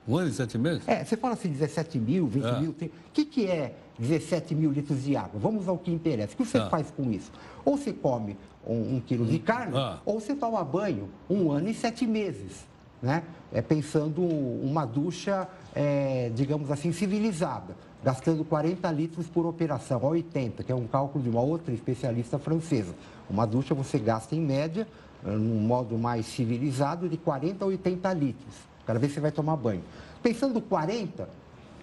Um ano e sete meses? É, você fala assim, 17 mil, 20 É. mil. O que, que é 17 mil litros de água? Vamos ao que interessa. O que você Ah. faz com isso? Ou você come um, um quilo de carne, Ah. ou você toma banho um ano e sete meses. Né? É pensando uma ducha, é, digamos assim, civilizada, gastando 40 litros por operação, ou 80, que é um cálculo de uma outra especialista francesa. Uma ducha você gasta, em média, eh, num modo mais civilizado, de 40 a 80 litros. Cada vez que você vai tomar banho. Pensando 40,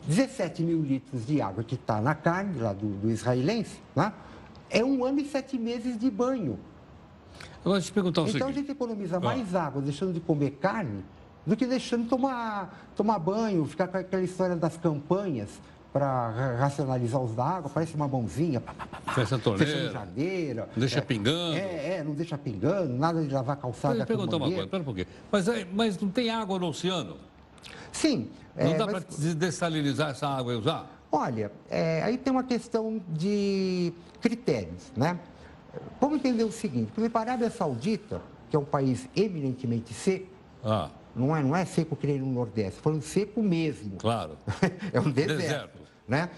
17 mil litros de água que está na carne lá do, do israelense, né? é um ano e sete meses de banho. Agora, deixa eu perguntar o Então a seguinte. gente economiza Ah. mais água deixando de comer carne do que deixando de tomar, tomar banho, ficar com aquela história das campanhas para racionalizar os da água, parece uma mãozinha, pá, pá, pá, Fecha a torneira. Não deixa é, pingando. É, é, não deixa pingando, nada de lavar calçada Deixa eu perguntar uma coisa, pera um pouquinho. Mas, é- mas não tem água no oceano? Sim. Não é, dá mas- para dessalinizar essa água e usar? Olha, é, aí tem uma questão de critérios, né? Vamos entender o seguinte, por exemplo, a Arábia Saudita, que é um país eminentemente seco, Ah, não é, não é seco que nem no Nordeste, falando seco mesmo. claro. é um deserto, Deserto. né?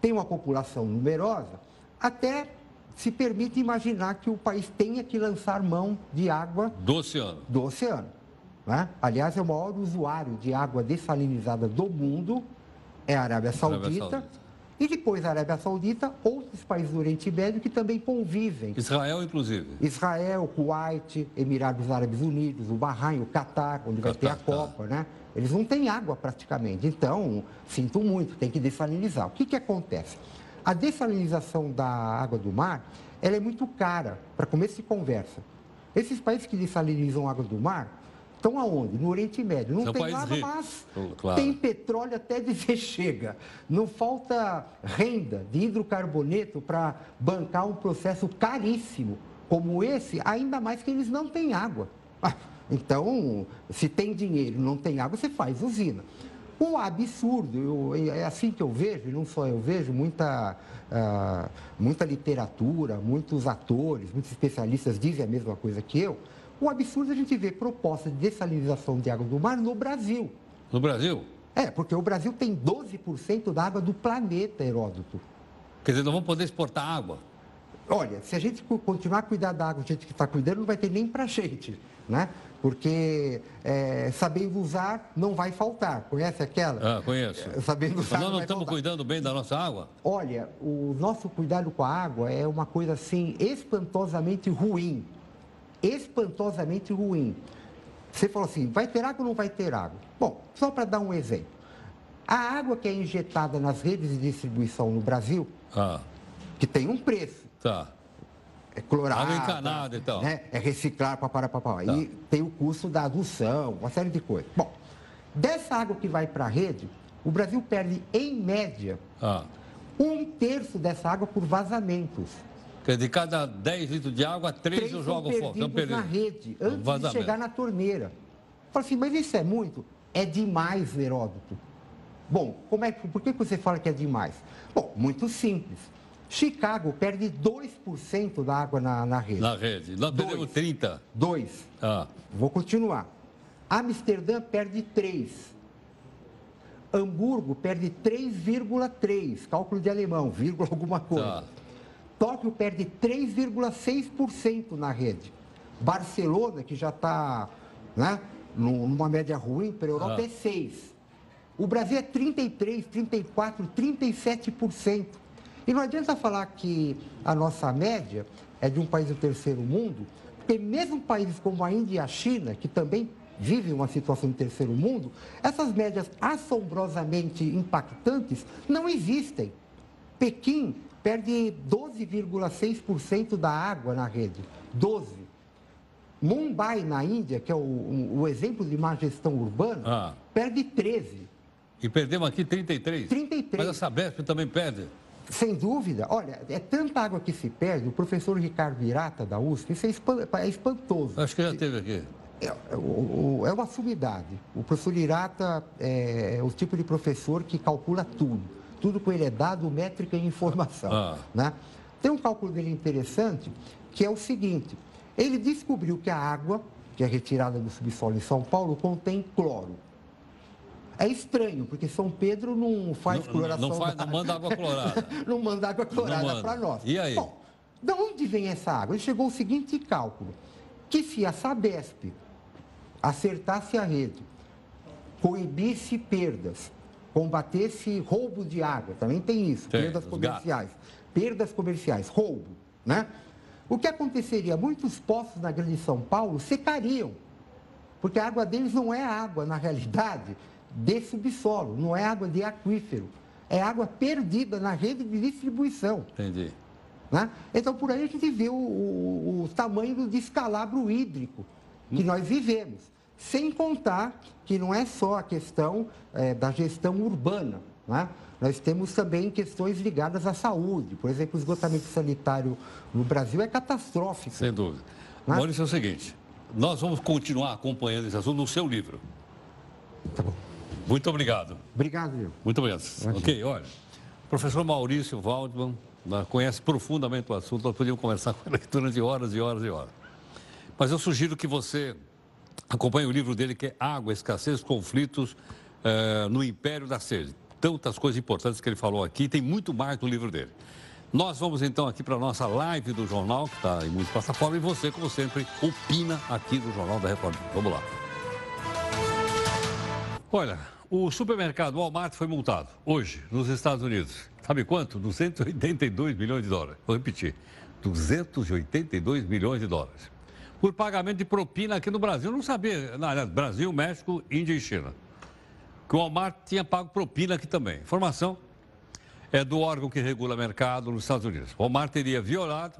Tem uma população numerosa, até se permite imaginar que o país tenha que lançar mão de água Do oceano. do oceano. Né? Aliás, é o maior usuário de água dessalinizada do mundo, é a Arábia Saudita. Saudita. E depois da Arábia Saudita, outros países do Oriente Médio que também convivem. Israel, inclusive. Israel, Kuwait, Emirados Árabes Unidos, o Bahrein, o Catar, onde vai ter a tá. Copa, né? Eles não têm água praticamente. Então, sinto muito, tem que dessalinizar. O que, que acontece? A dessalinização da água do mar, ela é muito cara, para começo de conversa. Esses países que dessalinizam a água do mar estão aonde? No Oriente Médio. Não São tem nada, ricos, mas claro. tem petróleo até dizer chega. Não falta renda de hidrocarboneto para bancar um processo caríssimo como esse, ainda mais que eles não têm água. Ah, Então, se tem dinheiro e não tem água, você faz usina. O absurdo, eu- é assim que eu vejo, e não só eu vejo, muita, ah, muita literatura, muitos atores, muitos especialistas dizem a mesma coisa que eu. O absurdo é a gente ver propostas de dessalinização de água do mar no Brasil. No Brasil? É, porque o Brasil tem 12% da água do planeta, Heródoto. Quer dizer, não vamos poder exportar água. Olha, se a gente co- continuar a cuidar da água do jeito que está cuidando, não vai ter nem para gente, né? Porque é, sabendo usar, não vai faltar. Conhece aquela? Ah, conheço. É, sabendo Mas usar, nós não não estamos faltar. cuidando bem da nossa água? Olha, o nosso cuidado com a água é uma coisa assim espantosamente ruim. Espantosamente ruim. Você falou assim, vai ter água ou não vai ter água? Bom, só para dar um exemplo. A água que é injetada nas redes de distribuição no Brasil, Ah, que tem um preço, tá. é clorada, Água encanada e tal. né? é reciclar, papara, papá. E tem o custo da adução, uma série de coisas. Bom, dessa água que vai para a rede, o Brasil perde, em média, Ah. um terço dessa água por vazamentos. Quer dizer, de cada 10 litros de água, 3 Três eu são jogo fora. Estão perdidos na rede, antes de Vazamento. chegar na torneira. Fala assim, mas isso é muito? É demais, Heródoto. Bom, como é, por que você fala que é demais? Bom, muito simples. Chicago perde 2% da água na, na rede. Na rede. Nós perdemos 30. 2. Ah. Vou continuar. Amsterdã perde 3. Hamburgo perde 3,3. Cálculo de alemão, vírgula alguma coisa. Tá. Tóquio perde 3,6% na rede. Barcelona, que já está né, num- numa média ruim, para a Europa Ah. é 6%. O Brasil é 33%, 34%, 37%. E não adianta falar que a nossa média é de um país do terceiro mundo, porque mesmo países como a Índia e a China, que também vivem uma situação de terceiro mundo, essas médias assombrosamente impactantes não existem. Pequim perde 12,6% da água na rede. 12. Mumbai, na Índia, que é o, o- exemplo de má gestão urbana, Ah. perde 13. E perdemos aqui 33. 33. Mas a Sabesp também perde. Sem dúvida. Olha, é tanta água que se perde. O professor Ricardo Irata, da USP, isso é é espantoso. Acho que já teve aqui. É, o- é uma sumidade. O professor Irata é, o tipo de professor que calcula tudo. Tudo com ele é dado, métrica e informação. Ah. né? Tem um cálculo dele interessante, que é o seguinte. Ele descobriu que a água, que é retirada do subsolo em São Paulo, contém cloro. É estranho, porque São Pedro não faz Não- cloração. não faz- não manda água clorada. não manda água clorada para nós. E aí? Bom, de onde vem essa água? Ele chegou ao seguinte cálculo: que se a Sabesp acertasse a rede, coibisse perdas, combatesse roubo de água, também tem isso, perdas comerciais, perdas comerciais, roubo, né? O que aconteceria? Muitos poços na Grande São Paulo secariam, porque a água deles não é água, na realidade, de subsolo, não é água de aquífero, é água perdida na rede de distribuição. Entendi. Né? Então, por aí a gente vê o, o- o tamanho do descalabro hídrico que Hum. nós vivemos. Sem contar que não é só a questão eh, da gestão urbana. né? Nós temos também questões ligadas à saúde. Por exemplo, o esgotamento sanitário no Brasil é catastrófico. Sem dúvida. Né? Maurício, é o seguinte. Nós vamos continuar acompanhando esse assunto no seu livro. Tá bom. Muito obrigado. Obrigado, Gil. Muito obrigado. Ok, olha. O professor Maurício Waldman né, conhece profundamente o assunto. Nós podíamos conversar com ele durante horas e horas e horas. Mas eu sugiro que você acompanhe o livro dele, que é Água, Escassez, Conflitos eh, no Império da Sede. Tantas coisas importantes que ele falou aqui, tem muito mais no livro dele. Nós vamos então aqui para a nossa live do jornal, que está em muitas plataformas, e você, como sempre, opina aqui no Jornal da Reforma. Vamos lá. Olha, o supermercado Walmart foi multado hoje nos Estados Unidos. Sabe quanto? 282 milhões de dólares. Vou repetir: 282 milhões de dólares. Por pagamento de propina aqui no Brasil. Eu não sabia, aliás, Brasil, México, Índia e China. Que o Walmart tinha pago propina aqui também. Informação é do órgão que regula mercado nos Estados Unidos. O Walmart teria violado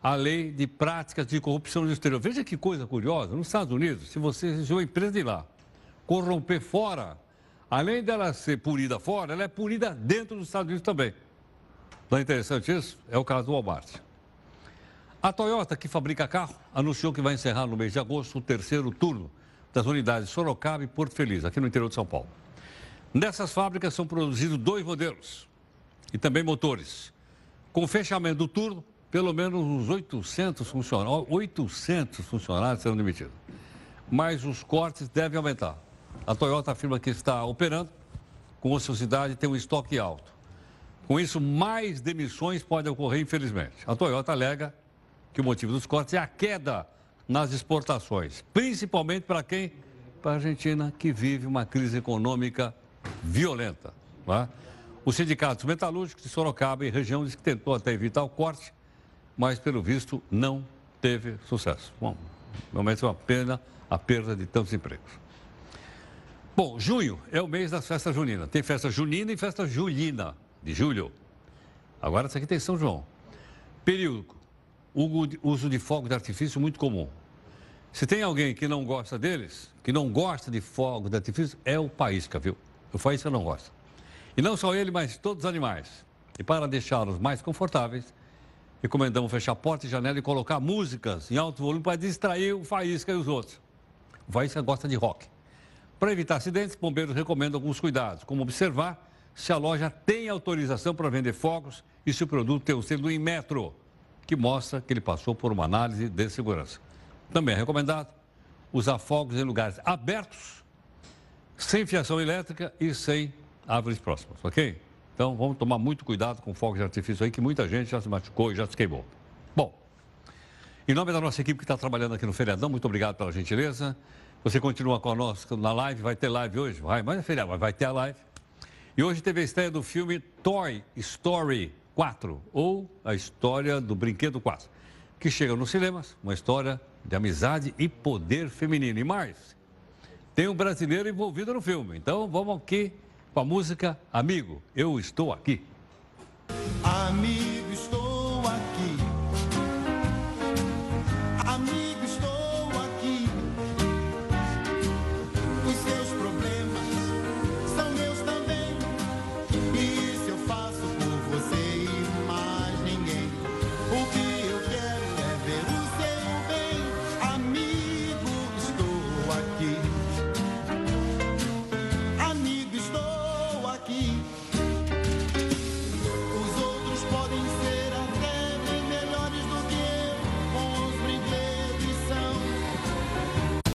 a lei de práticas de corrupção no exterior. Veja que coisa curiosa. Nos Estados Unidos, se você se uma empresa de lá corromper fora, além dela ser punida fora, ela é punida dentro dos Estados Unidos também. Não é interessante isso? É o caso do Walmart. A Toyota, que fabrica carro, anunciou que vai encerrar no mês de agosto o terceiro turno das unidades Sorocaba e Porto Feliz, aqui no interior de São Paulo. Nessas fábricas são produzidos dois modelos e também motores. Com o fechamento do turno, pelo menos uns 800 funcionários, 800 funcionários serão demitidos. Mas os cortes devem aumentar. A Toyota afirma que está operando com ociosidade e tem um estoque alto. Com isso, mais demissões podem ocorrer, infelizmente. A Toyota alega que o motivo dos cortes é a queda nas exportações, principalmente para quem? Para a Argentina, que vive uma crise econômica violenta. não é? Os sindicatos metalúrgicos de Sorocaba e região diz que tentou até evitar o corte, mas pelo visto não teve sucesso. Bom, realmente é uma pena a perda de tantos empregos. Bom, junho é o mês das festas juninas. Tem festa junina e festa julina, de julho. Agora essa aqui tem São João. Período, uso de fogo de artifício muito comum. Se tem alguém que não gosta deles, que não gosta de fogo de artifício, é o Paísca, viu? O Faísca não gosta. E não só ele, mas todos os animais. E para deixá-los mais confortáveis, recomendamos fechar porta e janela e colocar músicas em alto volume para distrair o Faísca e os outros. O Faísca gosta de rock. Para evitar acidentes, bombeiros recomendam alguns cuidados, como observar se a loja tem autorização para vender fogos e se o produto tem o selo em metro, que mostra que ele passou por uma análise de segurança. Também é recomendado usar fogos em lugares abertos, sem fiação elétrica e sem árvores próximas, ok? Então vamos tomar muito cuidado com fogos de artifício aí, que muita gente já se machucou e já se queimou. Bom, em nome da nossa equipe que está trabalhando aqui no feriadão, muito obrigado pela gentileza. Você continua conosco na live, vai ter live hoje? Vai, mas é feriado, mas vai ter a live. E hoje teve a estreia do filme Toy Story 4, ou A História do Brinquedo 4, que chega nos cinemas, uma história de amizade e poder feminino. E mais, tem um brasileiro envolvido no filme. Então vamos aqui com a música Amigo, eu estou aqui. Amigo.